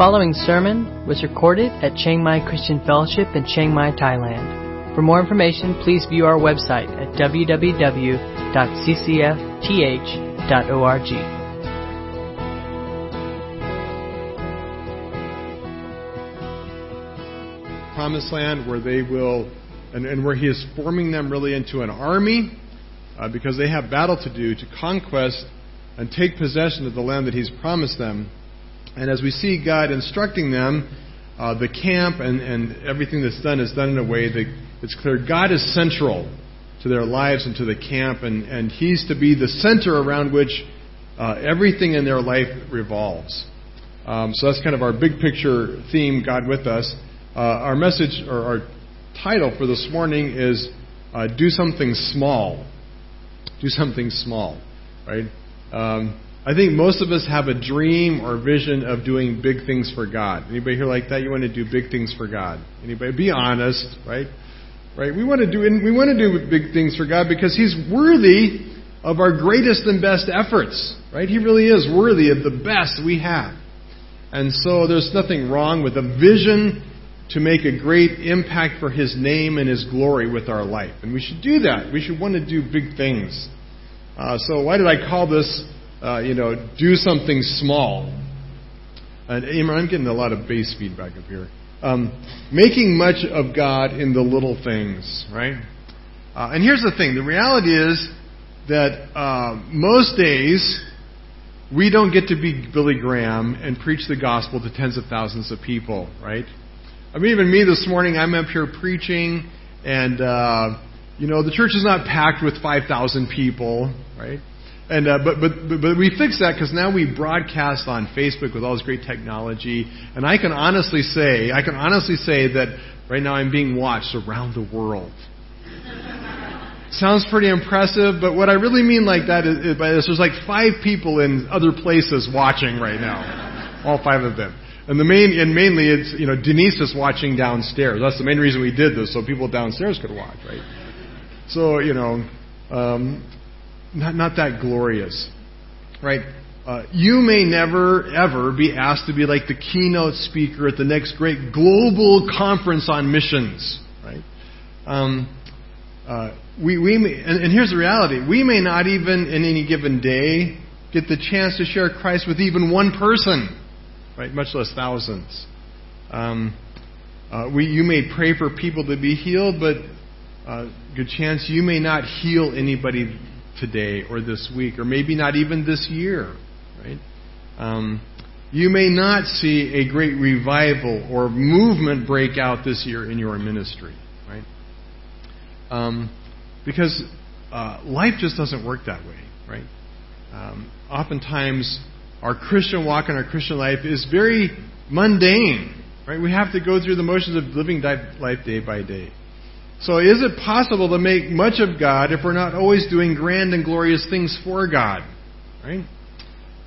following sermon was recorded at Chiang Mai Christian Fellowship in Chiang Mai, Thailand. For more information, please view our website at www.ccfth.org. promised land where they will, and, and where he is forming them really into an army uh, because they have battle to do to conquest and take possession of the land that he's promised them. And as we see God instructing them, uh, the camp and, and everything that's done is done in a way that it's clear God is central to their lives and to the camp, and, and He's to be the center around which uh, everything in their life revolves. Um, so that's kind of our big picture theme, God with us. Uh, our message or our title for this morning is uh, Do Something Small. Do Something Small, right? Um, I think most of us have a dream or vision of doing big things for God. Anybody here like that? You want to do big things for God? Anybody? Be honest, right? Right? We want to do we want to do big things for God because He's worthy of our greatest and best efforts. Right? He really is worthy of the best we have. And so there's nothing wrong with a vision to make a great impact for His name and His glory with our life. And we should do that. We should want to do big things. Uh, so why did I call this, uh, you know, do something small? And I'm getting a lot of bass feedback up here. Um, making much of God in the little things, right? Uh, and here's the thing: the reality is that uh, most days we don't get to be Billy Graham and preach the gospel to tens of thousands of people, right? I mean, even me this morning, I'm up here preaching, and uh, you know, the church is not packed with 5,000 people, right? And uh, but, but but we fixed that because now we broadcast on Facebook with all this great technology, and I can honestly say, I can honestly say that right now I'm being watched around the world. Sounds pretty impressive, but what I really mean like that is, is by this, there's like five people in other places watching right now, all five of them. And the main, and mainly it's, you know, Denise is watching downstairs. That's the main reason we did this, so people downstairs could watch, right? So, you know, um, not, not that glorious, right? Uh, you may never, ever be asked to be like the keynote speaker at the next great global conference on missions, right? Um, uh, we, we may, and, and here's the reality. We may not even, in any given day, get the chance to share Christ with even one person right? Much less thousands. Um, uh, we, you may pray for people to be healed, but uh, good chance you may not heal anybody today or this week, or maybe not even this year, right? Um, you may not see a great revival or movement break out this year in your ministry, right? Um, because uh, life just doesn't work that way, right? Um, oftentimes, our Christian walk and our Christian life is very mundane. Right? We have to go through the motions of living life day by day. So is it possible to make much of God if we're not always doing grand and glorious things for God? Right?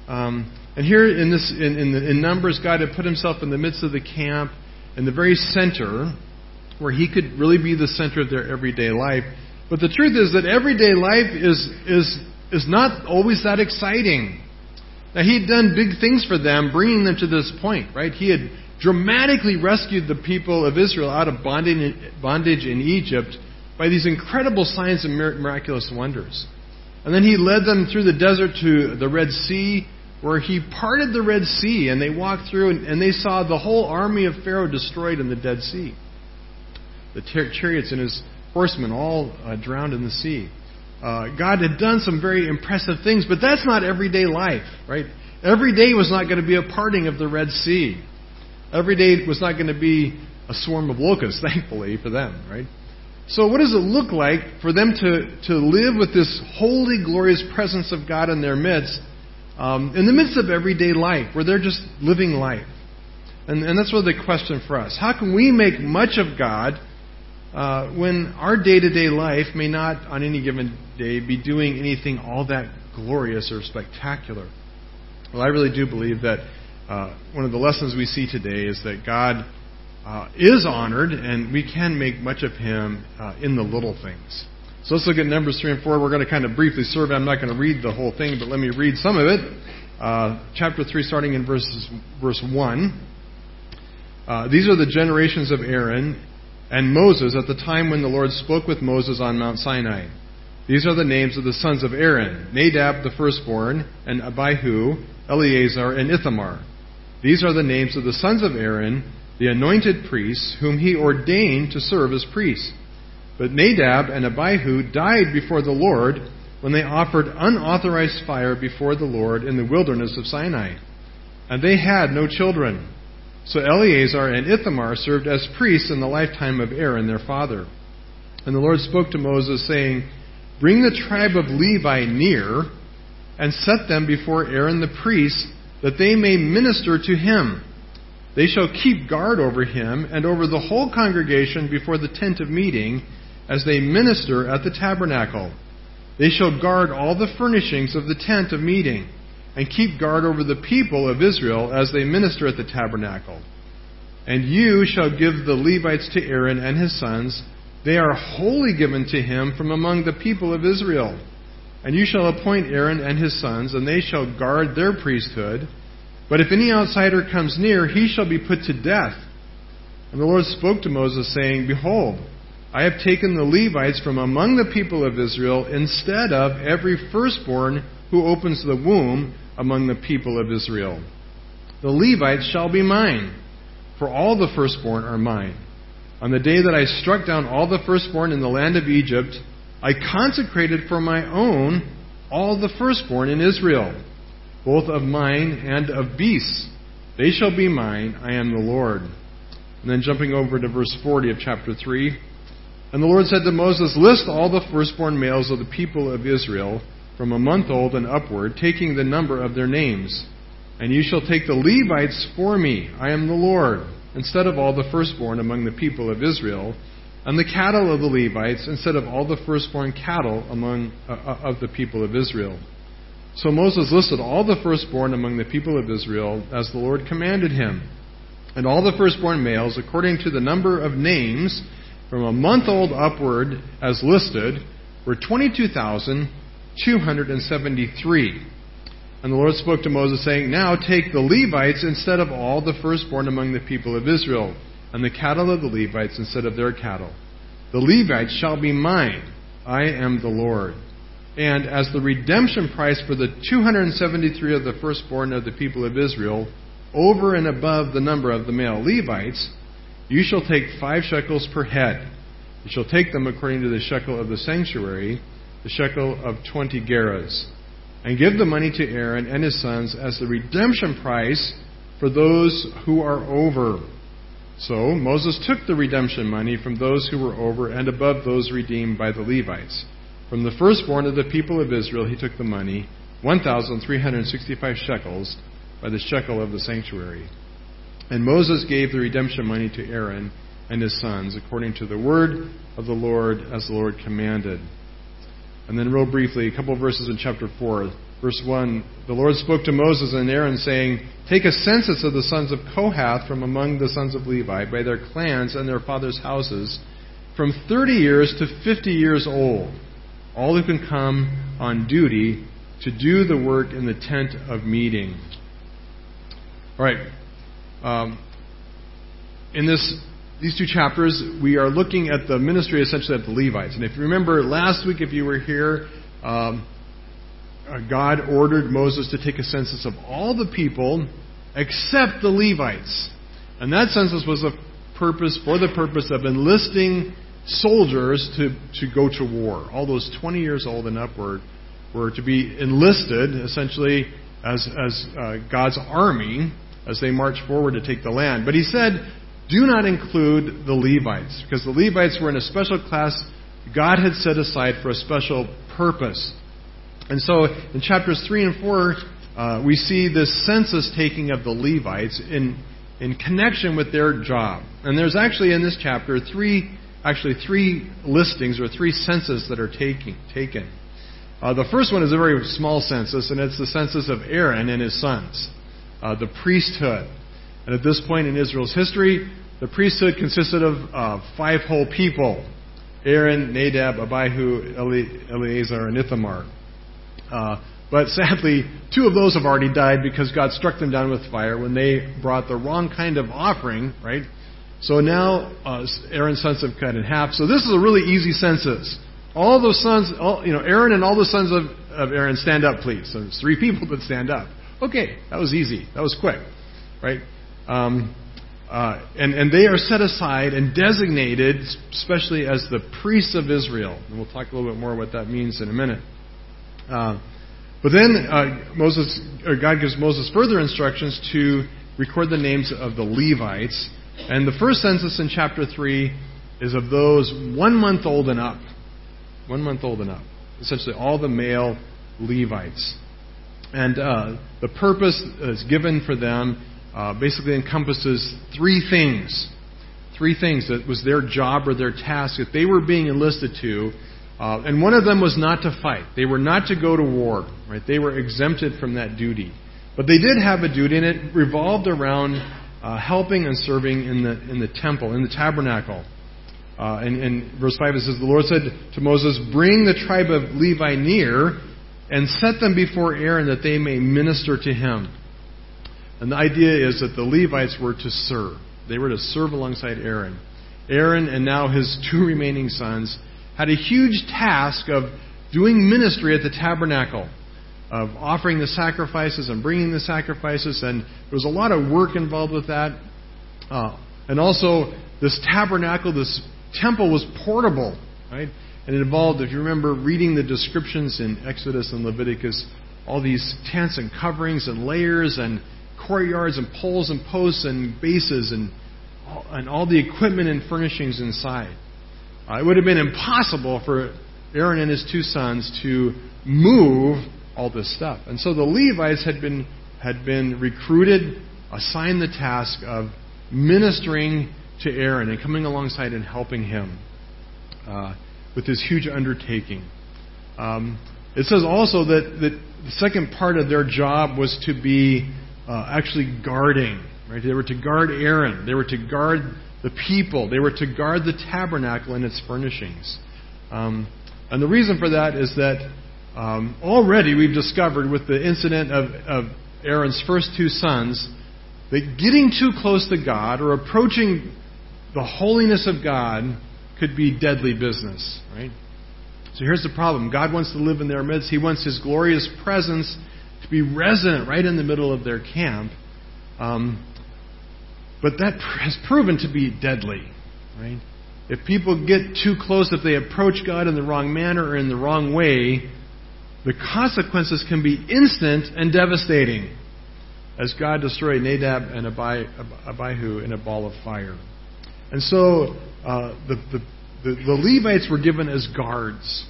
Um, and here in this in, in, the, in Numbers, God had put himself in the midst of the camp, in the very center, where he could really be the center of their everyday life. But the truth is that everyday life is is is not always that exciting. Now, he had done big things for them, bringing them to this point, right? He had dramatically rescued the people of Israel out of bondage in Egypt by these incredible signs and miraculous wonders. And then he led them through the desert to the Red Sea, where he parted the Red Sea, and they walked through, and, they saw the whole army of Pharaoh destroyed in the Dead Sea. The chariots and his horsemen all uh, drowned in the sea. Uh, God had done some very impressive things, but that's not everyday life, right? Every day was not going to be a parting of the Red Sea. Every day was not going to be a swarm of locusts, thankfully for them, right? So, what does it look like for them to, to live with this holy, glorious presence of God in their midst, um, in the midst of everyday life, where they're just living life? And, and that's really the question for us. How can we make much of God uh, when our day to day life may not, on any given day, be doing anything all that glorious or spectacular. Well, I really do believe that uh, one of the lessons we see today is that God uh, is honored and we can make much of Him uh, in the little things. So let's look at Numbers 3 and 4. We're going to kind of briefly survey. I'm not going to read the whole thing, but let me read some of it. Uh, chapter 3, starting in verses, verse 1. Uh, these are the generations of Aaron and Moses at the time when the Lord spoke with Moses on Mount Sinai. These are the names of the sons of Aaron Nadab the firstborn, and Abihu, Eleazar, and Ithamar. These are the names of the sons of Aaron, the anointed priests, whom he ordained to serve as priests. But Nadab and Abihu died before the Lord when they offered unauthorized fire before the Lord in the wilderness of Sinai. And they had no children. So Eleazar and Ithamar served as priests in the lifetime of Aaron their father. And the Lord spoke to Moses, saying, Bring the tribe of Levi near, and set them before Aaron the priest, that they may minister to him. They shall keep guard over him and over the whole congregation before the tent of meeting, as they minister at the tabernacle. They shall guard all the furnishings of the tent of meeting and keep guard over the people of Israel as they minister at the tabernacle. And you shall give the Levites to Aaron and his sons. They are wholly given to him from among the people of Israel. And you shall appoint Aaron and his sons, and they shall guard their priesthood. But if any outsider comes near, he shall be put to death. And the Lord spoke to Moses, saying, Behold, I have taken the Levites from among the people of Israel instead of every firstborn who opens the womb among the people of Israel. The Levites shall be mine, for all the firstborn are mine. On the day that I struck down all the firstborn in the land of Egypt, I consecrated for my own all the firstborn in Israel, both of mine and of beasts. They shall be mine, I am the Lord. And then jumping over to verse 40 of chapter 3. And the Lord said to Moses, List all the firstborn males of the people of Israel from a month old and upward, taking the number of their names. And you shall take the Levites for me, I am the Lord, instead of all the firstborn among the people of Israel, and the cattle of the Levites instead of all the firstborn cattle among uh, uh of the people of Israel. So Moses listed all the firstborn among the people of Israel as the Lord commanded him, and all the firstborn males according to the number of names from a month old upward as listed were 22,000. 273. And the Lord spoke to Moses, saying, Now take the Levites instead of all the firstborn among the people of Israel, and the cattle of the Levites instead of their cattle. The Levites shall be mine. I am the Lord. And as the redemption price for the 273 of the firstborn of the people of Israel, over and above the number of the male Levites, you shall take five shekels per head. You shall take them according to the shekel of the sanctuary the shekel of 20 gerahs, and give the money to Aaron and his sons as the redemption price for those who are over. So Moses took the redemption money from those who were over and above those redeemed by the Levites. From the firstborn of the people of Israel he took the money, 1,365 shekels, by the shekel of the sanctuary. And Moses gave the redemption money to Aaron and his sons, according to the word of the Lord, as the Lord commanded. And then, real briefly, a couple of verses in chapter 4. Verse 1 The Lord spoke to Moses and Aaron, saying, Take a census of the sons of Kohath from among the sons of Levi, by their clans and their fathers' houses, from 30 years to 50 years old, all who can come on duty to do the work in the tent of meeting. All right. Um, in this these two chapters, we are looking at the ministry essentially of the Levites. And if you remember last week, if you were here, um, God ordered Moses to take a census of all the people except the Levites. And that census was a purpose for the purpose of enlisting soldiers to, to go to war. All those 20 years old and upward were to be enlisted essentially as, as uh, God's army as they marched forward to take the land. But he said, do not include the Levites, because the Levites were in a special class God had set aside for a special purpose. And so in chapters 3 and 4, uh, we see this census taking of the Levites in, in connection with their job. And there's actually in this chapter three, actually three listings or three census that are taking, taken. Uh, the first one is a very small census, and it's the census of Aaron and his sons, uh, the priesthood. And at this point in Israel's history, the priesthood consisted of five whole people Aaron, Nadab, Abihu, Eleazar, and Ithamar. Uh, But sadly, two of those have already died because God struck them down with fire when they brought the wrong kind of offering, right? So now uh, Aaron's sons have cut in half. So this is a really easy census. All the sons, all, you know, Aaron and all the sons of, of Aaron, stand up, please. So it's three people that stand up. Okay, that was easy. That was quick, right? Um, uh, and, and they are set aside and designated, especially as the priests of Israel. And we'll talk a little bit more what that means in a minute. Uh, but then uh, Moses, or God gives Moses further instructions to record the names of the Levites. And the first census in chapter 3 is of those one month old and up. One month old and up. Essentially, all the male Levites. And uh, the purpose is given for them uh, basically encompasses three things. Three things that was their job or their task that they were being enlisted to uh, and one of them was not to fight. They were not to go to war. Right? They were exempted from that duty. But they did have a duty, and it revolved around uh, helping and serving in the in the temple, in the tabernacle. Uh, and, and verse five it says, "The Lord said to Moses, Bring the tribe of Levi near, and set them before Aaron, that they may minister to him." And the idea is that the Levites were to serve. They were to serve alongside Aaron. Aaron and now his two remaining sons had a huge task of doing ministry at the tabernacle, of offering the sacrifices and bringing the sacrifices, and there was a lot of work involved with that. Uh, and also, this tabernacle, this temple was portable, right? And it involved, if you remember reading the descriptions in Exodus and Leviticus, all these tents and coverings and layers and courtyards and poles and posts and bases and and all the equipment and furnishings inside. Uh, it would have been impossible for Aaron and his two sons to move all this stuff. And so the Levites had been, had been recruited, assigned the task of ministering to Aaron and coming alongside and helping him uh, with this huge undertaking. Um, it says also that, that the second part of their job was to be uh, actually guarding. Right? They were to guard Aaron. They were to guard the people. They were to guard the tabernacle and its furnishings. Um, and the reason for that is that um, already we've discovered with the incident of, of Aaron's first two sons that getting too close to God or approaching the holiness of God could be deadly business, right? So here's the problem God wants to live in their midst. He wants His glorious presence to be resident right in the middle of their camp. Um, but that has proven to be deadly, right? If people get too close, if they approach God in the wrong manner or in the wrong way, the consequences can be instant and devastating, as God destroyed Nadab and Abihu in a ball of fire. And so uh, the, the, the, the Levites were given as guards.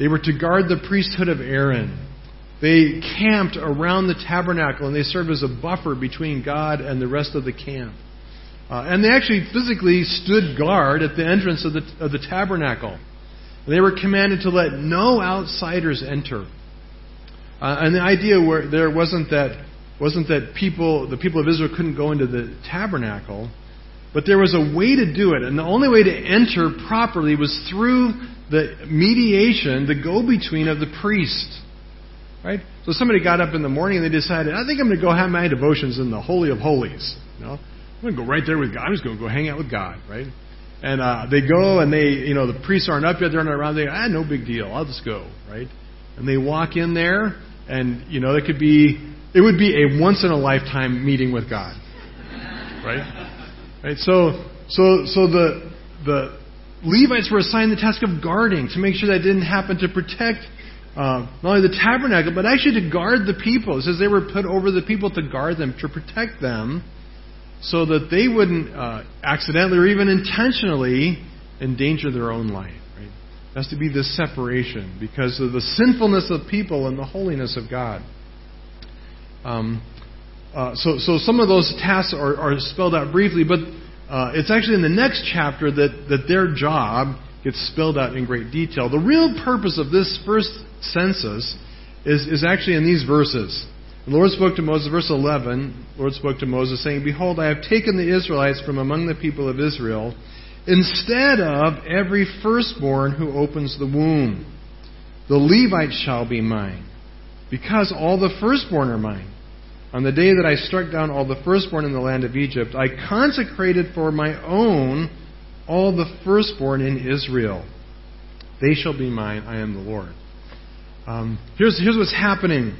They were to guard the priesthood of Aaron. They camped around the tabernacle and they served as a buffer between God and the rest of the camp. Uh, and they actually physically stood guard at the entrance of the, of the tabernacle. They were commanded to let no outsiders enter. Uh, and the idea where there wasn't that wasn't that people the people of Israel couldn't go into the tabernacle, but there was a way to do it, and the only way to enter properly was through the mediation, the go-between of the priest. Right? So somebody got up in the morning and they decided, I think I'm going to go have my devotions in the Holy of Holies. You know? I'm going to go right there with God. I'm just going to go hang out with God, right? And uh, they go and they, you know, the priests aren't up yet. They're not around. They, go, ah, no big deal. I'll just go, right? And they walk in there, and you know, it could be, it would be a once in a lifetime meeting with God, right? Right. So, so, so the the Levites were assigned the task of guarding to make sure that didn't happen to protect uh, not only the tabernacle, but actually to guard the people. It says they were put over the people to guard them, to protect them, so that they wouldn't uh, accidentally or even intentionally endanger their own life. Right? It has to be this separation because of the sinfulness of people and the holiness of God. Um, uh, so, so some of those tasks are, are spelled out briefly, but uh, it's actually in the next chapter that, that their job gets spelled out in great detail. The real purpose of this first census is, is actually in these verses. The Lord spoke to Moses, verse 11, the Lord spoke to Moses, saying, Behold, I have taken the Israelites from among the people of Israel, instead of every firstborn who opens the womb. The Levites shall be mine. because all the firstborn are mine. On the day that I struck down all the firstborn in the land of Egypt, I consecrated for my own all the firstborn in Israel. They shall be mine. I am the Lord. Um, here's, here's what's happening.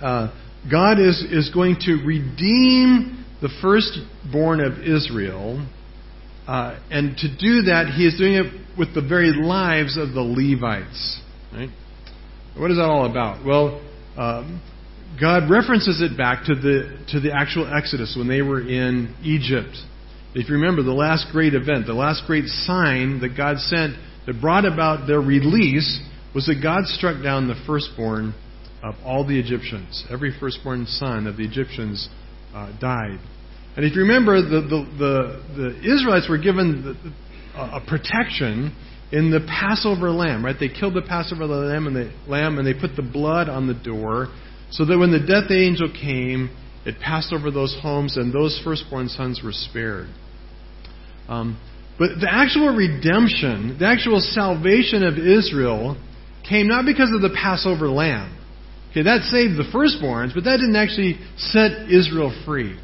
Uh, God is, is going to redeem the firstborn of Israel. Uh, and to do that, he is doing it with the very lives of the Levites. Right? What is that all about? Well, um, God references it back to the, to the actual Exodus when they were in Egypt. If you remember, the last great event, the last great sign that God sent that brought about their release was that God struck down the firstborn of all the Egyptians. Every firstborn son of the Egyptians uh, died. And if you remember, the, the, the, the Israelites were given the, a protection in the Passover lamb, right? They killed the Passover lamb and, the, lamb and they put the blood on the door so that when the death angel came, it passed over those homes and those firstborn sons were spared. Um, but the actual redemption, the actual salvation of Israel came not because of the Passover lamb. Okay, that saved the firstborns, but that didn't actually set Israel free.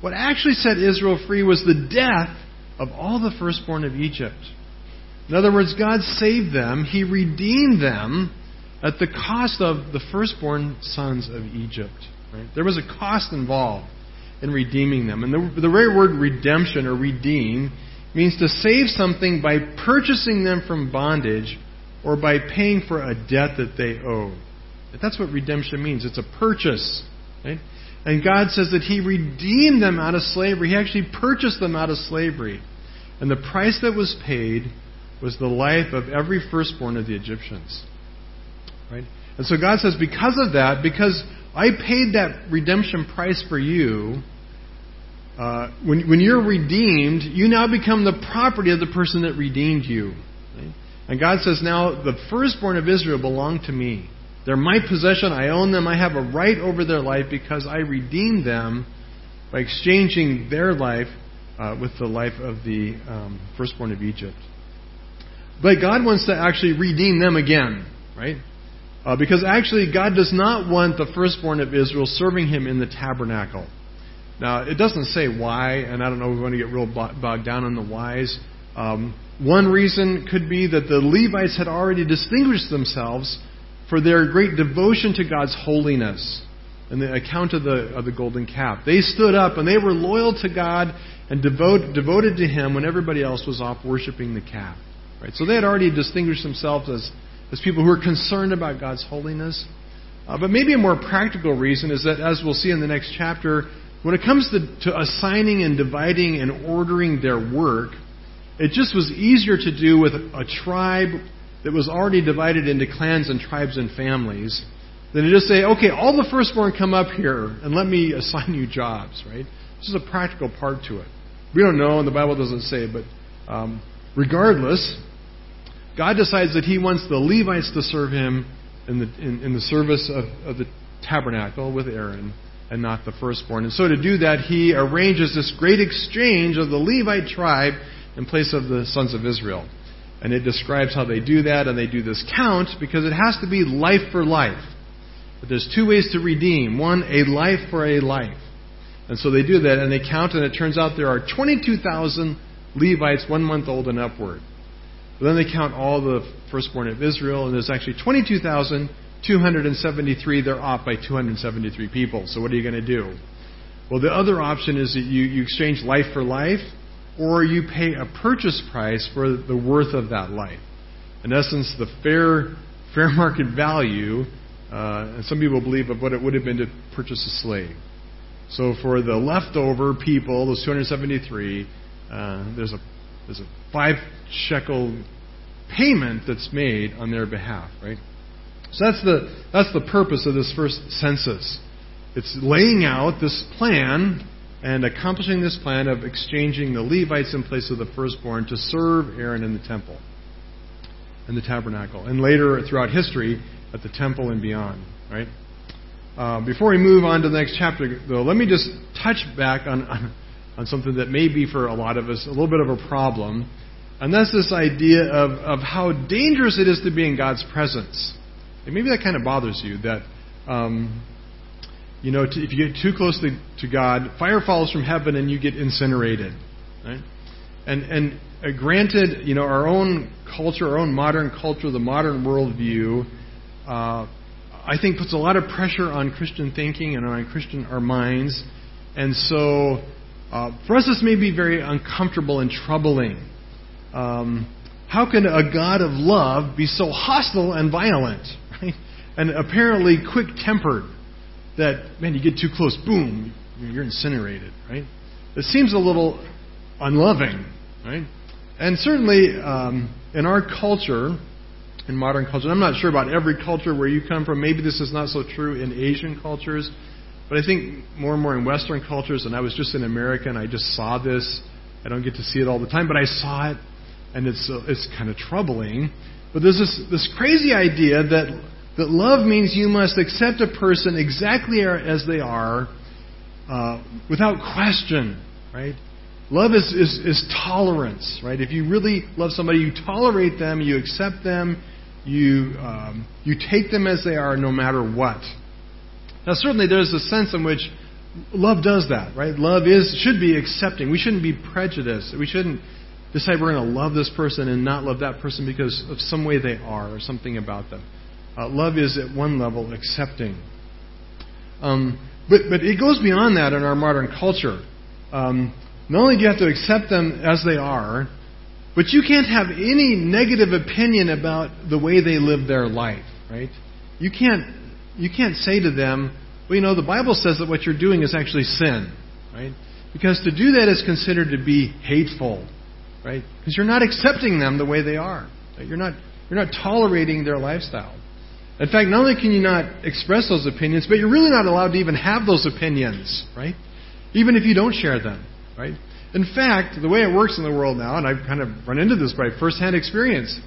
What actually set Israel free was the death of all the firstborn of Egypt. In other words, God saved them, He redeemed them at the cost of the firstborn sons of Egypt. Right? There was a cost involved in redeeming them. And the, the very word redemption or redeem means to save something by purchasing them from bondage or by paying for a debt that they owe. That's what redemption means. It's a purchase. Right? And God says that He redeemed them out of slavery. He actually purchased them out of slavery. And the price that was paid was the life of every firstborn of the Egyptians. Right? And so God says, because of that, because I paid that redemption price for you, uh, when, when you're redeemed, you now become the property of the person that redeemed you. And God says, now the firstborn of Israel belong to me. They're my possession. I own them. I have a right over their life because I redeemed them by exchanging their life uh, with the life of the um, firstborn of Egypt. But God wants to actually redeem them again, right? Uh, because actually, God does not want the firstborn of Israel serving him in the tabernacle. Now, it doesn't say why, and I don't know if we want to get real bogged down on the whys. Um, one reason could be that the Levites had already distinguished themselves for their great devotion to God's holiness in the account of the, of the golden calf. They stood up and they were loyal to God and devote, devoted to Him when everybody else was off worshiping the calf. Right? So they had already distinguished themselves as, as people who were concerned about God's holiness. Uh, but maybe a more practical reason is that, as we'll see in the next chapter, when it comes to, to assigning and dividing and ordering their work, it just was easier to do with a tribe that was already divided into clans and tribes and families than to just say, okay, all the firstborn come up here and let me assign you jobs, right? This is a practical part to it. We don't know, and the Bible doesn't say, but um, regardless, God decides that He wants the Levites to serve Him in the, in, in the service of, of the tabernacle with Aaron and not the firstborn. And so to do that, He arranges this great exchange of the Levite tribe in place of the sons of Israel. And it describes how they do that, and they do this count because it has to be life for life. But there's two ways to redeem one, a life for a life. And so they do that, and they count, and it turns out there are 22,000 Levites one month old and upward. But then they count all the firstborn of Israel, and there's actually 22,273. They're off by 273 people. So what are you going to do? Well, the other option is that you, you exchange life for life, or you pay a purchase price for the worth of that life. In essence, the fair fair market value, uh, and some people believe of what it would have been to purchase a slave. So for the leftover people, those 273, uh, there's a there's a five shekel payment that's made on their behalf, right? So that's the that's the purpose of this first census. It's laying out this plan and accomplishing this plan of exchanging the Levites in place of the firstborn to serve Aaron in the temple and the tabernacle, and later throughout history at the temple and beyond. Right. Uh, before we move on to the next chapter, though, let me just touch back on, on on something that may be for a lot of us a little bit of a problem, and that's this idea of of how dangerous it is to be in God's presence. And maybe that kind of bothers you that Um, you know, if you get too close to, to God, fire falls from heaven and you get incinerated. Right? And, and uh, granted, you know, our own culture, our own modern culture, the modern worldview, uh, I think puts a lot of pressure on Christian thinking and on Christian our minds. And so, uh, for us, this may be very uncomfortable and troubling. Um, how can a God of love be so hostile and violent, right? And apparently quick-tempered that man, you get too close, boom, you're incinerated, right? It seems a little unloving, right? And certainly um, in our culture, in modern culture, I'm not sure about every culture where you come from. Maybe this is not so true in Asian cultures, but I think more and more in Western cultures. And I was just in America, and I just saw this. I don't get to see it all the time, but I saw it, and it's uh, it's kind of troubling. But there's this this crazy idea that that love means you must accept a person exactly as they are, uh, without question, right? Love is, is, is tolerance, right? If you really love somebody, you tolerate them, you accept them, you, um, you take them as they are no matter what. Now, certainly there's a sense in which love does that, right? Love is, should be accepting. We shouldn't be prejudiced. We shouldn't decide we're going to love this person and not love that person because of some way they are or something about them. Uh, love is at one level accepting. Um, but, but it goes beyond that in our modern culture. Um, not only do you have to accept them as they are, but you can't have any negative opinion about the way they live their life, right? You can't, you can't say to them, well, you know, the Bible says that what you're doing is actually sin, right? Because to do that is considered to be hateful, right? Because you're not accepting them the way they are. Right? You're not, you're not tolerating their lifestyle. In fact, not only can you not express those opinions, but you're really not allowed to even have those opinions, right? Even if you don't share them, right? In fact, the way it works in the world now, and I've kind of run into this by firsthand experience,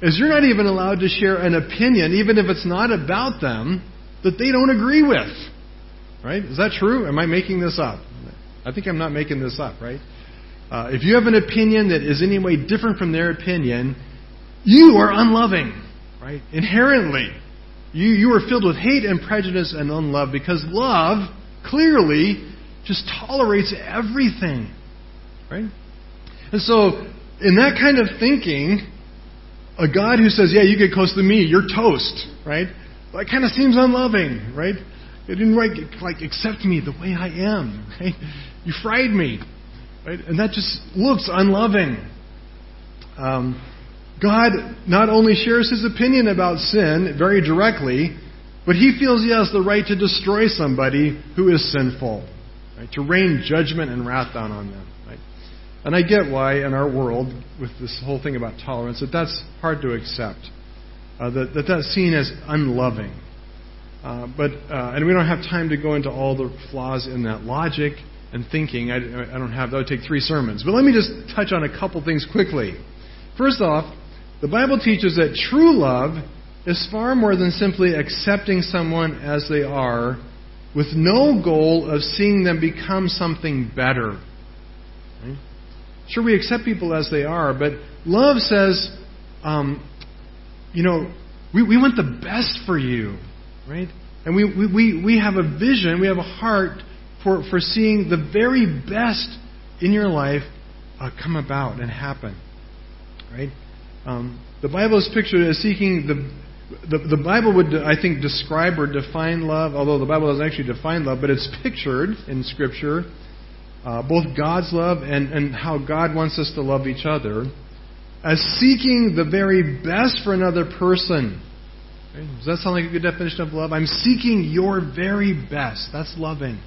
is you're not even allowed to share an opinion, even if it's not about them, that they don't agree with. Right? Is that true? Am I making this up? I think I'm not making this up, right? Uh, if you have an opinion that is any way different from their opinion, you are unloving, right? Inherently. You, you are filled with hate and prejudice and unlove because love clearly just tolerates everything. Right? And so, in that kind of thinking, a God who says, Yeah, you get close to me, you're toast, right? That kind of seems unloving, right? You didn't like, like accept me the way I am, right? You fried me, right? And that just looks unloving. Um, God not only shares his opinion about sin very directly, but he feels he has the right to destroy somebody who is sinful, right? to rain judgment and wrath down on them. Right? And I get why in our world, with this whole thing about tolerance, that that's hard to accept, uh, that, that that's seen as unloving. Uh, but uh, and we don't have time to go into all the flaws in that logic and thinking. I, I don't have that would take three sermons. But let me just touch on a couple things quickly. First off, the Bible teaches that true love is far more than simply accepting someone as they are with no goal of seeing them become something better. Sure, we accept people as they are, but love says, um, you know, we, we want the best for you, right? And we, we, we have a vision, we have a heart for, for seeing the very best in your life uh, come about and happen, right? Um, the Bible is pictured as seeking the the, the Bible would, I think, describe or define love, although the Bible doesn't actually define love, but it's pictured in Scripture, uh, both God's love and, and how God wants us to love each other, as seeking the very best for another person. Does that sound like a good definition of love? I'm seeking your very best. That's loving.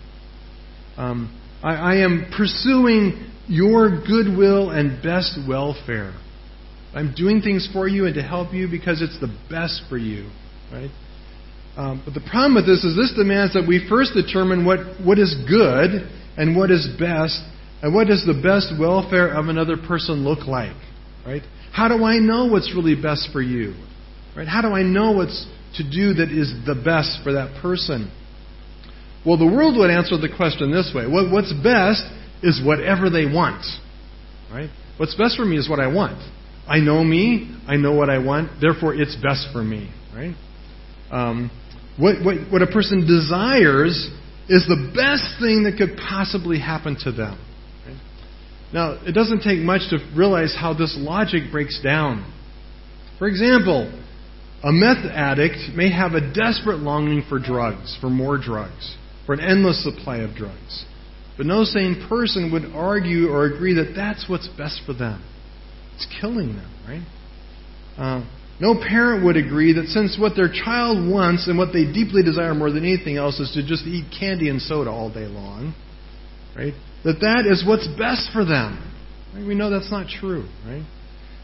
Um, I, I am pursuing your goodwill and best welfare. I'm doing things for you and to help you because it's the best for you, right? Um, but the problem with this is this demands that we first determine what, what is good and what is best, and what does the best welfare of another person look like, right? How do I know what's really best for you, right? How do I know what's to do that is the best for that person? Well, the world would answer the question this way: what, What's best is whatever they want, right? What's best for me is what I want. I know me. I know what I want. Therefore, it's best for me. Right? Um, what, what, what a person desires is the best thing that could possibly happen to them. Now, it doesn't take much to realize how this logic breaks down. For example, a meth addict may have a desperate longing for drugs, for more drugs, for an endless supply of drugs. But no sane person would argue or agree that that's what's best for them. It's killing them, right? Uh, no parent would agree that since what their child wants and what they deeply desire more than anything else is to just eat candy and soda all day long, right? That that is what's best for them. Right? We know that's not true, right?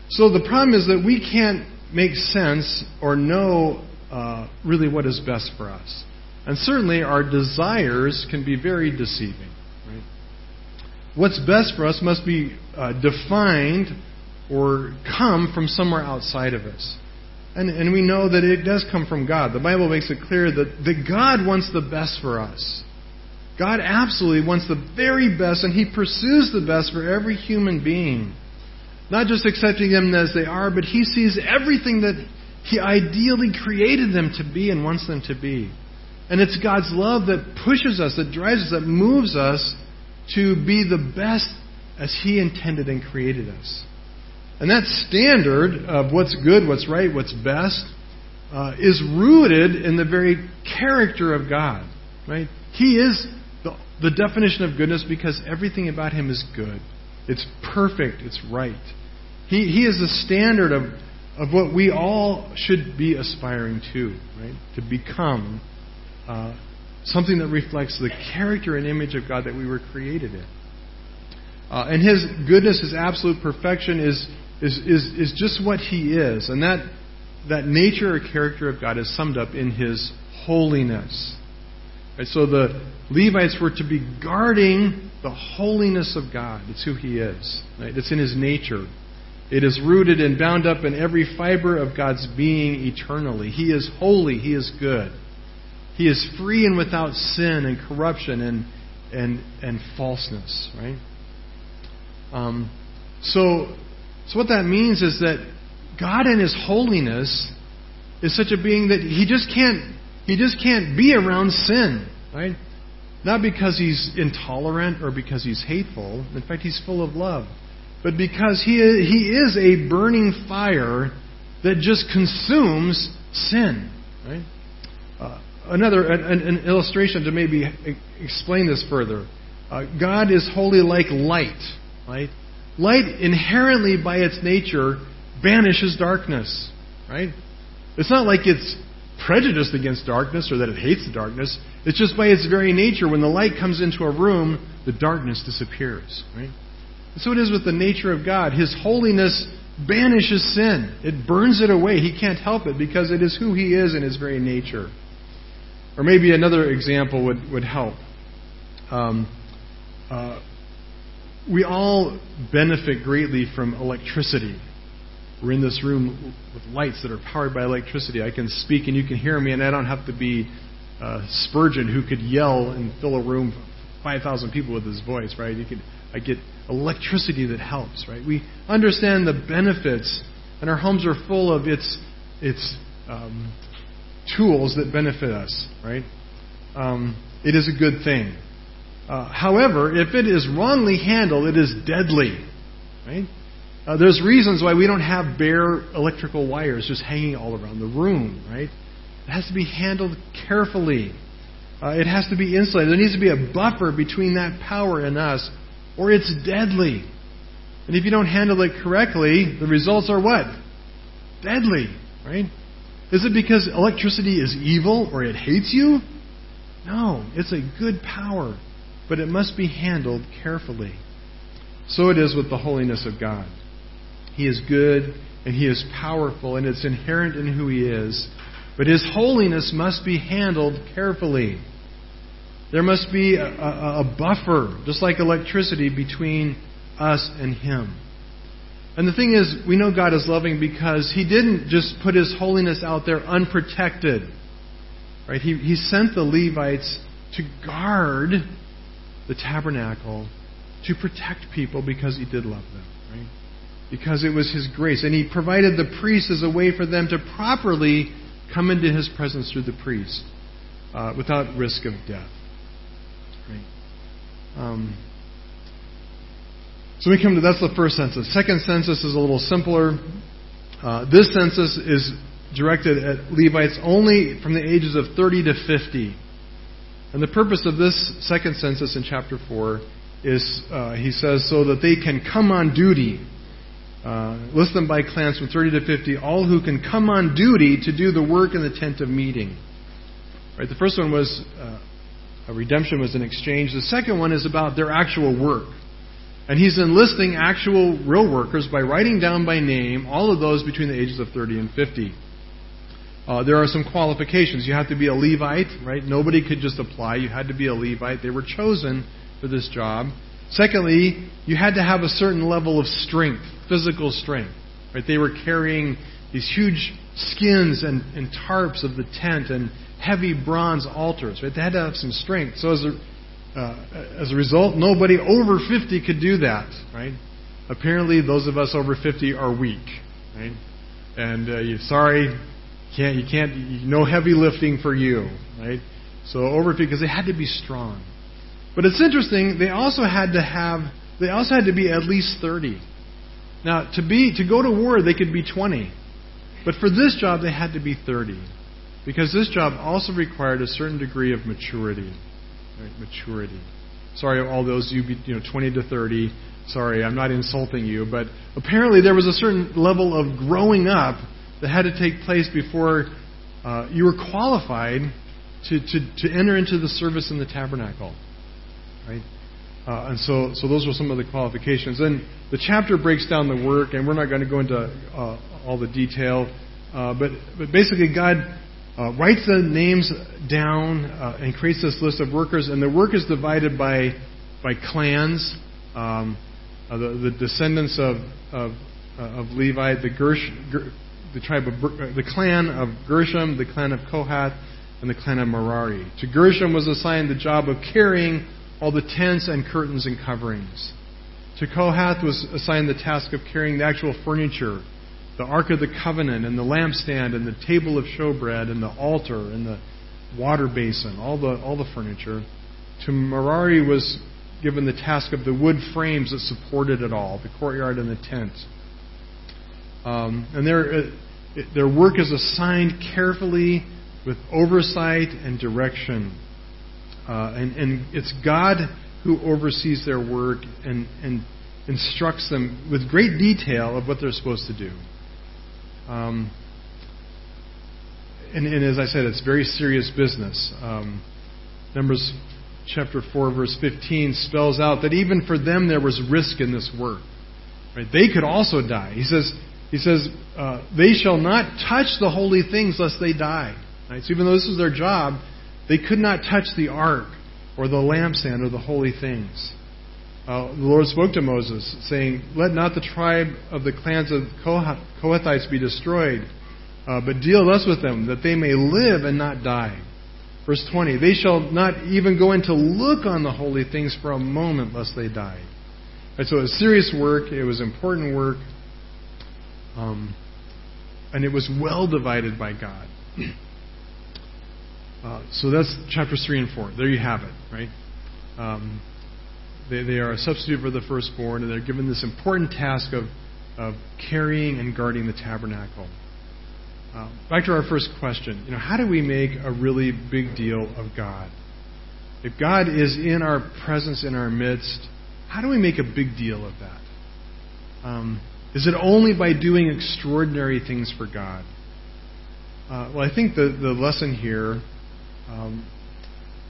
So the problem is that we can't make sense or know uh, really what is best for us. And certainly our desires can be very deceiving. Right? What's best for us must be uh, defined or come from somewhere outside of us. And, and we know that it does come from God. The Bible makes it clear that, that God wants the best for us. God absolutely wants the very best, and He pursues the best for every human being. Not just accepting them as they are, but He sees everything that He ideally created them to be and wants them to be. And it's God's love that pushes us, that drives us, that moves us to be the best as He intended and created us. And that standard of what's good, what's right, what's best, uh, is rooted in the very character of God. Right? He is the, the definition of goodness because everything about Him is good. It's perfect. It's right. He, he is the standard of, of what we all should be aspiring to, right? To become uh, something that reflects the character and image of God that we were created in. Uh, and His goodness, His absolute perfection is is, is, is just what he is. And that, that nature or character of God is summed up in his holiness. Right, so the Levites were to be guarding the holiness of God. It's who he is. Right? It's in his nature. It is rooted and bound up in every fiber of God's being eternally. He is holy. He is good. He is free and without sin and corruption and, and, and falseness, right? Um, so so what that means is that God in His holiness is such a being that He just can't He just can't be around sin, right? Not because He's intolerant or because He's hateful. In fact, He's full of love. But because He is, he is a burning fire that just consumes sin, right? Uh, another an, an, illustration to maybe explain this further. Uh, God is holy like light, right? Light inherently by its nature banishes darkness, right? It's not like it's prejudiced against darkness or that it hates the darkness. It's just by its very nature, when the light comes into a room, the darkness disappears, right? So it is with the nature of God. His holiness banishes sin. It burns it away. He can't help it because it is who He is in His very nature. Or maybe another example would, would help. Um, uh, we all benefit greatly from electricity. We're in this room with lights that are powered by electricity. I can speak and you can hear me, and I don't have to be uh, Spurgeon who could yell and fill a room of 5,000 people with his voice, right? You can, I get electricity that helps, right? We understand the benefits, and our homes are full of its its um, tools that benefit us, right? Um, it is a good thing. Uh, however, if it is wrongly handled, it is deadly. Right? Uh, there's reasons why we don't have bare electrical wires just hanging all around the room. Right? It has to be handled carefully. Uh, it has to be insulated. There needs to be a buffer between that power and us, or it's deadly. And if you don't handle it correctly, the results are what? Deadly. Right? Is it because electricity is evil or it hates you? No, it's a good power but it must be handled carefully. So it is with the holiness of God. He is good and He is powerful, and it's inherent in who He is. But His holiness must be handled carefully. There must be a, a, a buffer, just like electricity, between us and Him. And the thing is, we know God is loving because He didn't just put His holiness out there unprotected. Right? He, he sent the Levites to guard the tabernacle to protect people because he did love them, right? Because it was his grace. And he provided the priest as a way for them to properly come into his presence through the priest. uh, without risk of death. Right? Um, so we come to that's the first census. Second census is a little simpler. Uh, this census is directed at Levites only from the ages of 30 to 50. And the purpose of this second census in chapter 4 is, uh, he says, so that they can come on duty. Uh, list them by clans from 30 to 50, all who can come on duty to do the work in the tent of meeting. Right, the first one was uh, a redemption was an exchange. The second one is about their actual work. And he's enlisting actual real workers by writing down by name all of those between the ages of 30 and 50. Uh, there are some qualifications. You have to be a Levite, right? Nobody could just apply. You had to be a Levite. They were chosen for this job. Secondly, you had to have a certain level of strength, physical strength. Right? They were carrying these huge skins and, and tarps of the tent and heavy bronze altars. Right? They had to have some strength. So as a, uh, as a result, nobody over 50 could do that. Right? Apparently, those of us over 50 are weak. Right? And uh, you sorry, can't, you can't, no heavy lifting for you, right? So over because they had to be strong. But it's interesting, they also had to have, they also had to be at least 30. Now, to be, to go to war, they could be 20. But for this job, they had to be 30. Because this job also required a certain degree of maturity. Right? Maturity. Sorry, all those you, be, you know, 20 to 30. Sorry, I'm not insulting you, but apparently there was a certain level of growing up that had to take place before uh, you were qualified to, to, to enter into the service in the tabernacle. Right? Uh, and so, so those were some of the qualifications. And the chapter breaks down the work, and we're not going to go into uh, all the detail. Uh, but, but basically, God uh, writes the names down uh, and creates this list of workers, and the work is divided by, by clans. Um, the, the descendants of, of, of Levi, the Gersh, the tribe of uh, the clan of Gershom, the clan of Kohath, and the clan of Merari. To Gershom was assigned the job of carrying all the tents and curtains and coverings. To Kohath was assigned the task of carrying the actual furniture, the Ark of the Covenant, and the lampstand, and the table of showbread, and the altar, and the water basin, all the, all the furniture. To Merari was given the task of the wood frames that supported it all, the courtyard and the tent. Um, and their, uh, their work is assigned carefully with oversight and direction. Uh, and, and it's God who oversees their work and, and instructs them with great detail of what they're supposed to do. Um, and, and, as I said, it's very serious business. Um, Numbers chapter 4, verse 15 spells out that even for them there was risk in this work. Right? They could also die. He says, he says, uh, they shall not touch the holy things lest they die. Right? So even though this was their job, they could not touch the ark or the lampstand or the holy things. Uh, the Lord spoke to Moses, saying, Let not the tribe of the clans of Kohathites be destroyed, uh, but deal thus with them, that they may live and not die. Verse 20, They shall not even go in to look on the holy things for a moment, lest they die. Right, so it was serious work, it was important work. Um, and it was well divided by God. uh, so that's chapters 3 and 4. There you have it, right? Um, they, they are a substitute for the firstborn, and they're given this important task of, of carrying and guarding the tabernacle. Uh, back to our first question. You know, how do we make a really big deal of God? If God is in our presence, in our midst, how do we make a big deal of that? Um, is it only by doing extraordinary things for God? Uh, well, I think the, the lesson here, um,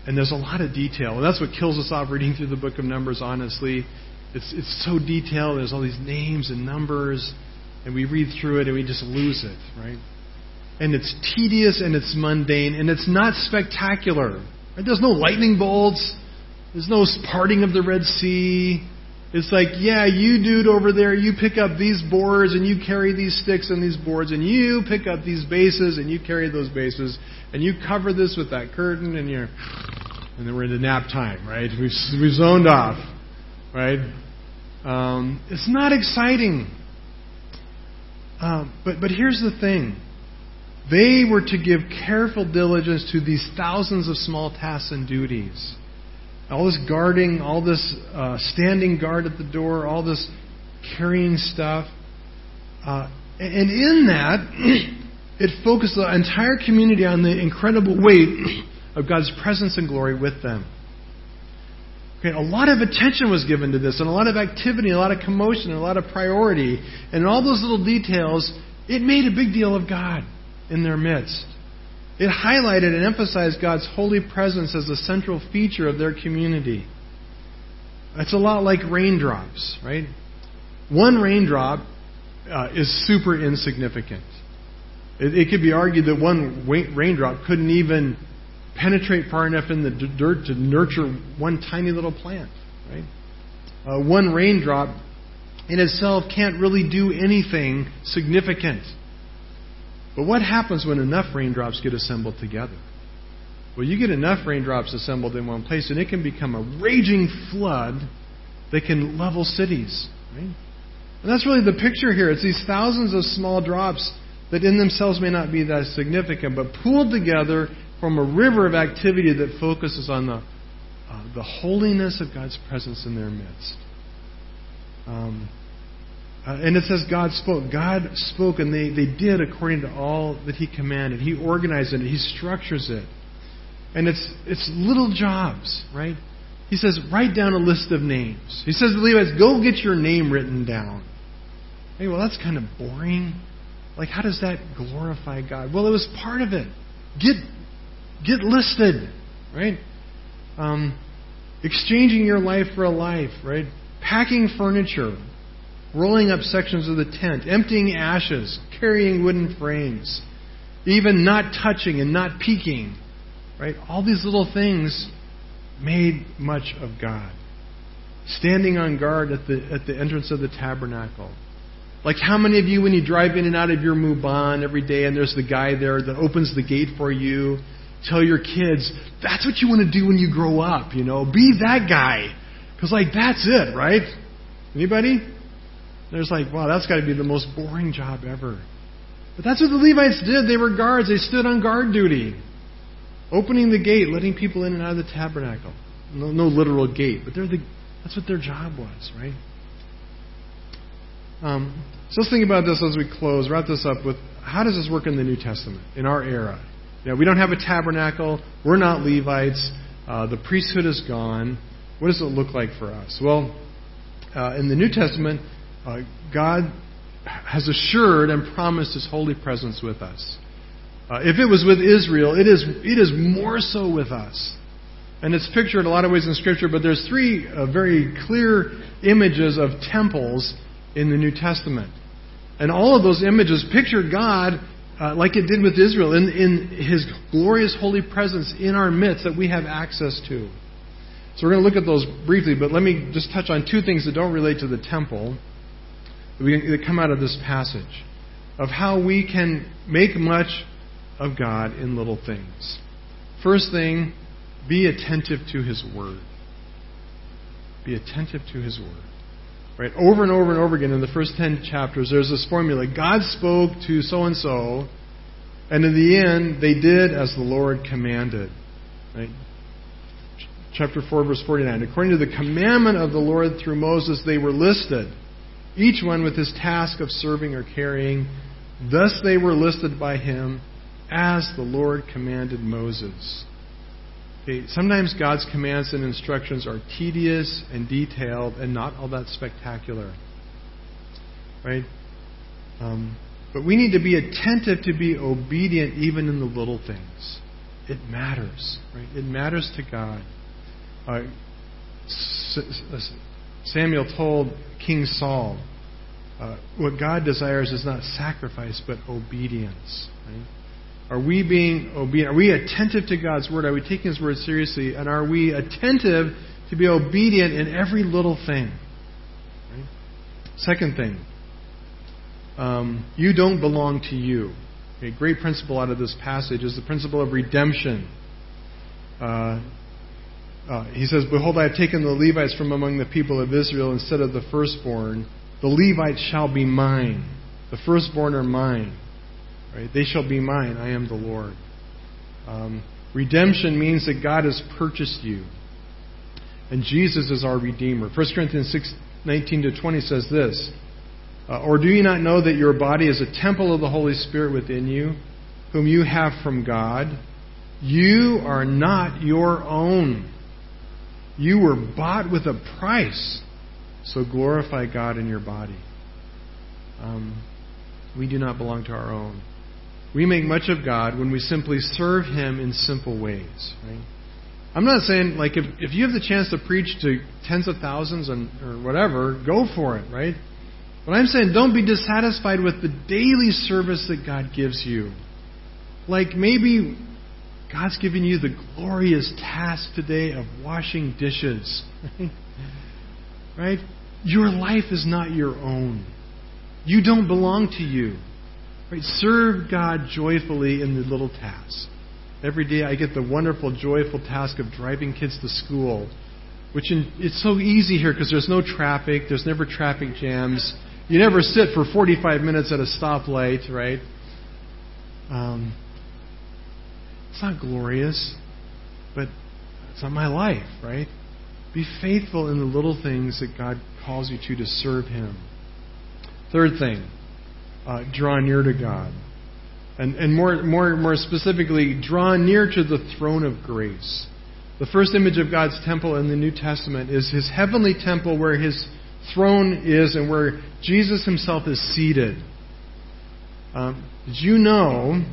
and there's a lot of detail, and that's what kills us off reading through the book of Numbers, honestly. It's, it's so detailed, there's all these names and numbers, and we read through it and we just lose it, right? And it's tedious and it's mundane and it's not spectacular. Right? There's no lightning bolts, there's no parting of the Red Sea. It's like, yeah, you dude over there, you pick up these boards and you carry these sticks and these boards and you pick up these bases and you carry those bases and you cover this with that curtain and you're, and then we're into nap time, right? We've, we've zoned off, right? Um, it's not exciting. Uh, but, but here's the thing. They were to give careful diligence to these thousands of small tasks and duties. All this guarding, all this uh, standing guard at the door, all this carrying stuff. Uh, and in that, it focused the entire community on the incredible weight of God's presence and glory with them. Okay, a lot of attention was given to this, and a lot of activity, a lot of commotion, a lot of priority. And all those little details, it made a big deal of God in their midst. It highlighted and emphasized God's holy presence as a central feature of their community. It's a lot like raindrops, right? One raindrop uh, is super insignificant. It, it, could be argued that one raindrop couldn't even penetrate far enough in the dirt to nurture one tiny little plant, right? Uh, one raindrop in itself can't really do anything significant. But what happens when enough raindrops get assembled together? Well, you get enough raindrops assembled in one place, and it can become a raging flood that can level cities. Right? And that's really the picture here. It's these thousands of small drops that in themselves may not be that significant, but pooled together from a river of activity that focuses on the, uh, the holiness of God's presence in their midst. Um, uh, and it says God spoke. God spoke, and they, they did according to all that He commanded. He organized it, He structures it. And it's, it's little jobs, right? He says, write down a list of names. He says to the Levites, go get your name written down. Hey, well, that's kind of boring. Like, how does that glorify God? Well, it was part of it. Get, get listed, right? Um, exchanging your life for a life, right? Packing furniture, rolling up sections of the tent, emptying ashes, carrying wooden frames, even not touching and not peeking. Right? All these little things made much of God. Standing on guard at the, at the entrance of the tabernacle. Like how many of you, when you drive in and out of your Muban every day and there's the guy there that opens the gate for you, tell your kids, that's what you want to do when you grow up, you know? Be that guy. Because, like, that's it, right? Anybody? There's like, wow, that's got to be the most boring job ever. But that's what the Levites did. They were guards. They stood on guard duty, opening the gate, letting people in and out of the tabernacle. No, no literal gate, but the, that's what their job was, right? Um, so let's think about this as we close. Wrap this up with how does this work in the New Testament, in our era? You we don't have a tabernacle. We're not Levites. Uh, the priesthood is gone. What does it look like for us? Well, uh, in the New Testament, uh, God has assured and promised His holy presence with us. Uh, if it was with Israel, it is, it is more so with us. And it's pictured in a lot of ways in Scripture, but there's three uh, very clear images of temples in the New Testament. And all of those images picture God uh, like it did with Israel in, in His glorious holy presence in our midst that we have access to. So we're going to look at those briefly, but let me just touch on two things that don't relate to the temple that come out of this passage of how we can make much of God in little things. First thing, be attentive to His Word. Be attentive to His Word. Right? Over and over and over again in the first 10 chapters, there's this formula. God spoke to so and so, and in the end, they did as the Lord commanded. Right? Chapter 4, verse 49. According to the commandment of the Lord through Moses, they were listed each one with his task of serving or carrying. Thus they were listed by him as the Lord commanded Moses. Okay, sometimes God's commands and instructions are tedious and detailed and not all that spectacular. Right? Um, but we need to be attentive to be obedient even in the little things. It matters. Right? It matters to God. Uh, Samuel told King Saul, uh, what God desires is not sacrifice, but obedience. Right? Are we being obedient? Are we attentive to God's word? Are we taking His word seriously? And are we attentive to be obedient in every little thing? Right? Second thing, um, you don't belong to you. A great principle out of this passage is the principle of redemption. Uh, uh, he says, Behold, I have taken the Levites from among the people of Israel instead of the firstborn. The Levites shall be mine. The firstborn are mine. Right? They shall be mine. I am the Lord. Um, redemption means that God has purchased you. And Jesus is our Redeemer. 1 Corinthians 6, 19 to 20 says this uh, Or do you not know that your body is a temple of the Holy Spirit within you, whom you have from God? You are not your own. You were bought with a price. So glorify God in your body. Um, we do not belong to our own. We make much of God when we simply serve Him in simple ways. Right? I'm not saying like if if you have the chance to preach to tens of thousands and or whatever, go for it, right? But I'm saying don't be dissatisfied with the daily service that God gives you. Like maybe God's given you the glorious task today of washing dishes. Right? Your life is not your own. You don't belong to you. Right? Serve God joyfully in the little tasks. Every day I get the wonderful, joyful task of driving kids to school, which in, it's so easy here because there's no traffic, there's never traffic jams. You never sit for 45 minutes at a stoplight, right? Um, it's not glorious, but it's not my life, right? Be faithful in the little things that God calls you to to serve Him. Third thing, uh, draw near to God. And, and more, more, more specifically, draw near to the throne of grace. The first image of God's temple in the New Testament is his heavenly temple where his throne is and where Jesus himself is seated. Um, did you know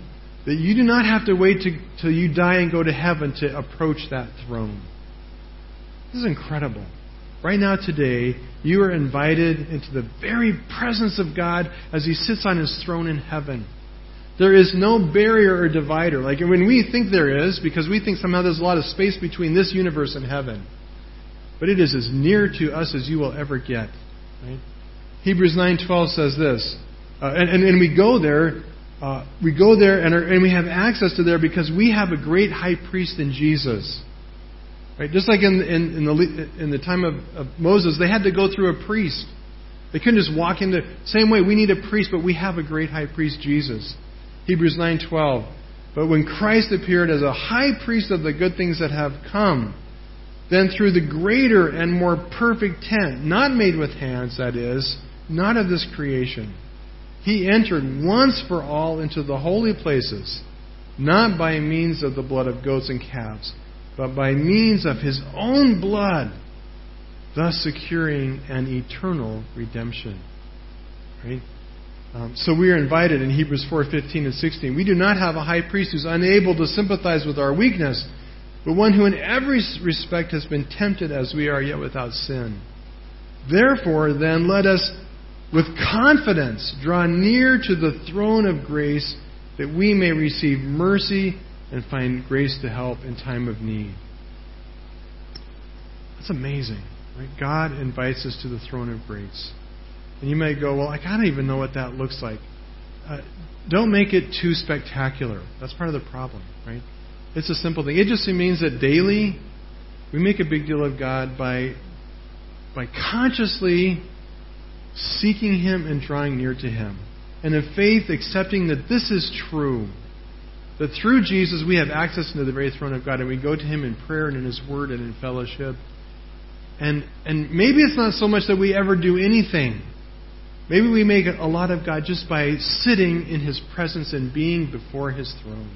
that you do not have to wait till you die and go to heaven to approach that throne? This is incredible. Right now, today, you are invited into the very presence of God as He sits on His throne in heaven. There is no barrier or divider. Like when we think there is, because we think somehow there's a lot of space between this universe and heaven. But it is as near to us as you will ever get. Right? Hebrews 9:12 says this, uh, and, and, and, we go there, uh, we go there and, are, and we have access to there because we have a great high priest in Jesus. Right? Just like in, in, in, the, in the time of, of Moses, they had to go through a priest. They couldn't just walk in the same way. We need a priest, but we have a great high priest, Jesus. Hebrews 9:12. But when Christ appeared as a high priest of the good things that have come, then through the greater and more perfect tent, not made with hands, that is, not of this creation, he entered once for all into the holy places, not by means of the blood of goats and calves, but by means of his own blood, thus securing an eternal redemption. Right? Um, so we are invited in Hebrews 4:15 and 16. We do not have a high priest who's unable to sympathize with our weakness, but one who in every respect has been tempted as we are, yet without sin. Therefore, then, let us with confidence draw near to the throne of grace that we may receive mercy and find grace to help in time of need. That's amazing. Right? God invites us to the throne of grace. And you may go, well, I don't even know what that looks like. Uh, don't make it too spectacular. That's part of the problem, right? It's a simple thing. It just means that daily we make a big deal of God by by consciously seeking Him and drawing near to Him. And in faith accepting that this is true. That through Jesus we have access into the very throne of God and we go to Him in prayer and in His Word and in fellowship. And and maybe it's not so much that we ever do anything. Maybe we make a lot of God just by sitting in His presence and being before His throne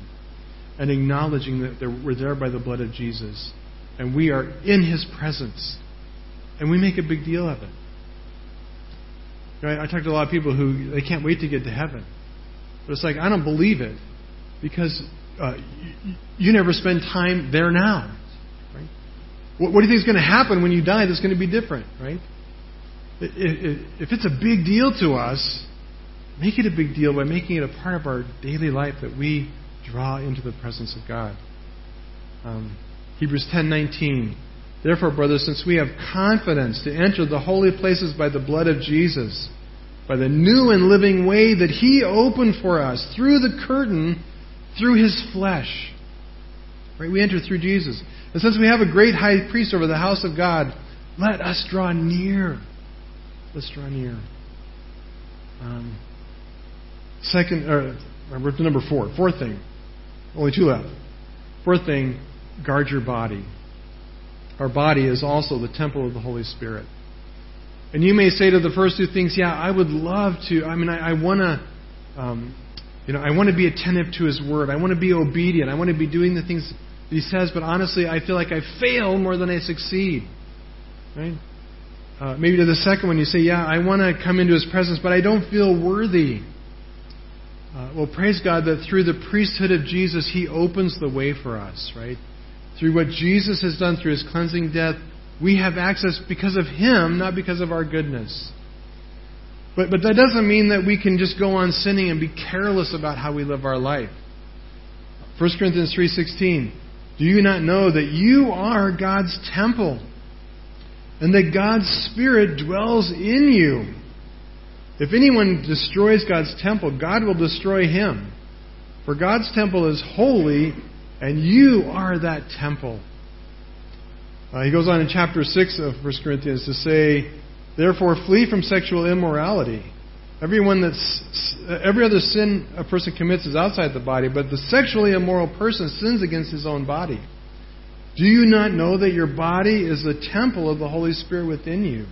and acknowledging that we're there by the blood of Jesus and we are in His presence. And we make a big deal of it. I talk to a lot of people who they can't wait to get to heaven. But it's like, I don't believe it because uh, you, you never spend time there now. Right? What, what do you think is going to happen when you die that's going to be different, right? if it's a big deal to us, make it a big deal by making it a part of our daily life that we draw into the presence of God. Um, Hebrews 10:19. Therefore, brothers, since we have confidence to enter the holy places by the blood of Jesus, by the new and living way that He opened for us through the curtain, through His flesh. Right? We enter through Jesus. And since we have a great high priest over the house of God, let us draw near Let's draw near. Um, second, or number four. Fourth thing. Only two left. Fourth thing, guard your body. Our body is also the temple of the Holy Spirit. And you may say to the first two things, yeah, I would love to. I mean, I, I want to, um, you know, I want to be attentive to His Word. I want to be obedient. I want to be doing the things that He says. But honestly, I feel like I fail more than I succeed. Right? Uh, maybe to the second one, you say, yeah, I want to come into His presence, but I don't feel worthy. Uh, well, praise God that through the priesthood of Jesus, He opens the way for us, right? Through what Jesus has done through His cleansing death, we have access because of Him, not because of our goodness. But, but that doesn't mean that we can just go on sinning and be careless about how we live our life. 1 Corinthians 3.16 Do you not know that you are God's temple and that God's Spirit dwells in you? If anyone destroys God's temple, God will destroy him. For God's temple is holy, and you are that temple. Uh, he goes on in chapter 6 of 1 Corinthians to say, Therefore, flee from sexual immorality. Everyone that's, every other sin a person commits is outside the body, but the sexually immoral person sins against his own body. Do you not know that your body is the temple of the Holy Spirit within you?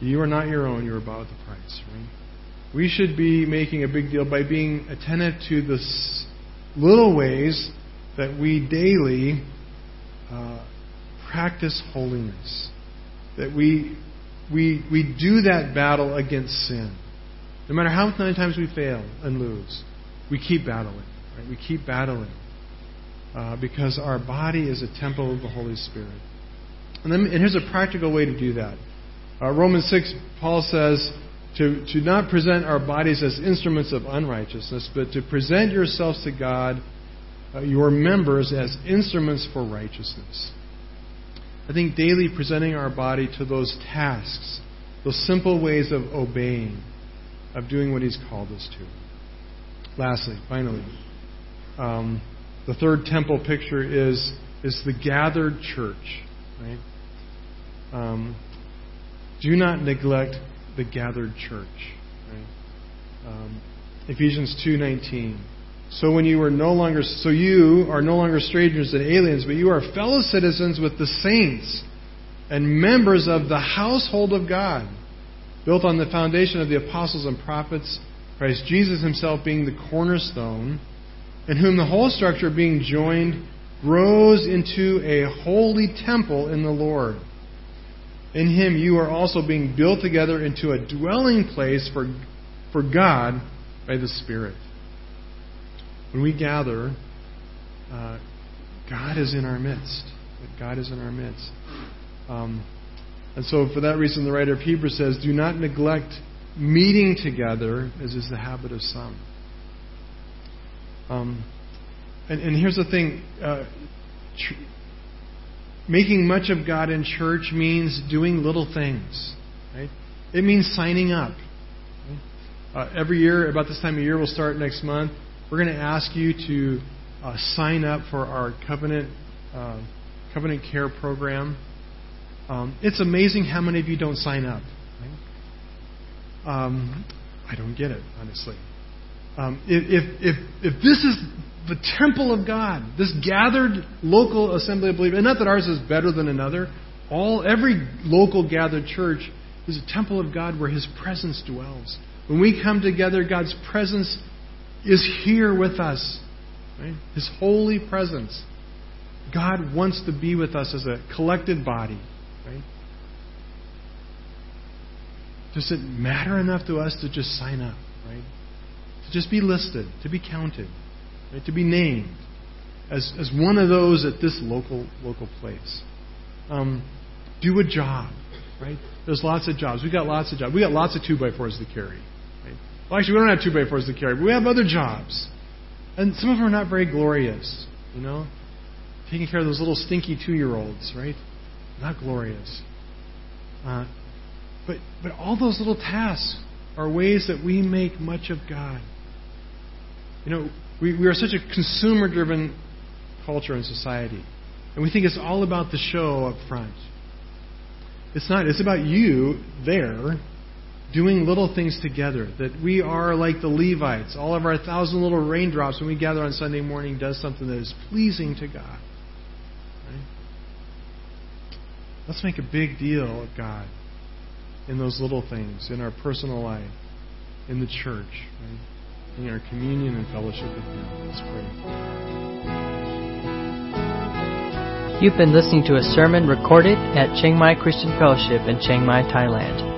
You are not your own, you are bought with a price, right? We should be making a big deal by being attentive to the little ways that we daily uh, practice holiness. That we, we, we do that battle against sin. No matter how many times we fail and lose, we keep battling. Right? We keep battling. Uh, because our body is a temple of the Holy Spirit. And, then, and here's a practical way to do that. Uh, Romans 6, Paul says to, to not present our bodies as instruments of unrighteousness, but to present yourselves to God, your members, as instruments for righteousness. I think daily presenting our body to those tasks, those simple ways of obeying, of doing what He's called us to. Lastly, finally, um, the third temple picture is is the gathered church, right? Um, do not neglect the gathered church. Right? Um, Ephesians two nineteen. So when you are no longer so you are no longer strangers and aliens, but you are fellow citizens with the saints and members of the household of God, built on the foundation of the apostles and prophets, Christ Jesus himself being the cornerstone, in whom the whole structure being joined grows into a holy temple in the Lord. In him you are also being built together into a dwelling place for, for God by the Spirit. When we gather, uh, God is in our midst. God is in our midst. Um, and so, for that reason, the writer of Hebrews says, Do not neglect meeting together, as is the habit of some. Um, and, and, here's the thing uh, tr- making much of God in church means doing little things. Right? It means signing up. Uh, every year, about this time of year, we'll start next month. We're going to ask you to uh, sign up for our covenant uh, covenant care program. Um, it's amazing how many of you don't sign up. Right? Um, I don't get it, honestly. Um, if, if, if, this is the temple of God, this gathered local assembly of believers, and not that ours is better than another, all every local gathered church is a temple of God where His presence dwells. When we come together, God's presence is here with us. Right? His holy presence. God wants to be with us as a collected body. Right? Does it matter enough to us to just sign up? Right? To just be listed, to be counted right, to be named as, as one of those at this local local place. Um, do a job, right? There's lots of jobs. We got lots of jobs. We got lots of two by fours to carry. Well, actually, we don't have two by fours to carry, but we have other jobs, and some of them are not very glorious. You know, taking care of those little stinky two-year-olds, right? Not glorious. Uh, but but all those little tasks are ways that we make much of God. You know, we, we are such a consumer driven culture and society. And we think it's all about the show up front. It's not. It's about you there doing little things together. That we are like the Levites. All of our thousand little raindrops when we gather on Sunday morning does something that is pleasing to God. Right? Let's make a big deal of God in those little things, in our personal life, in the church, right? in our communion and fellowship with Him. Let's pray. You've been listening to a sermon recorded at Chiang Mai Christian Fellowship in Chiang Mai, Thailand.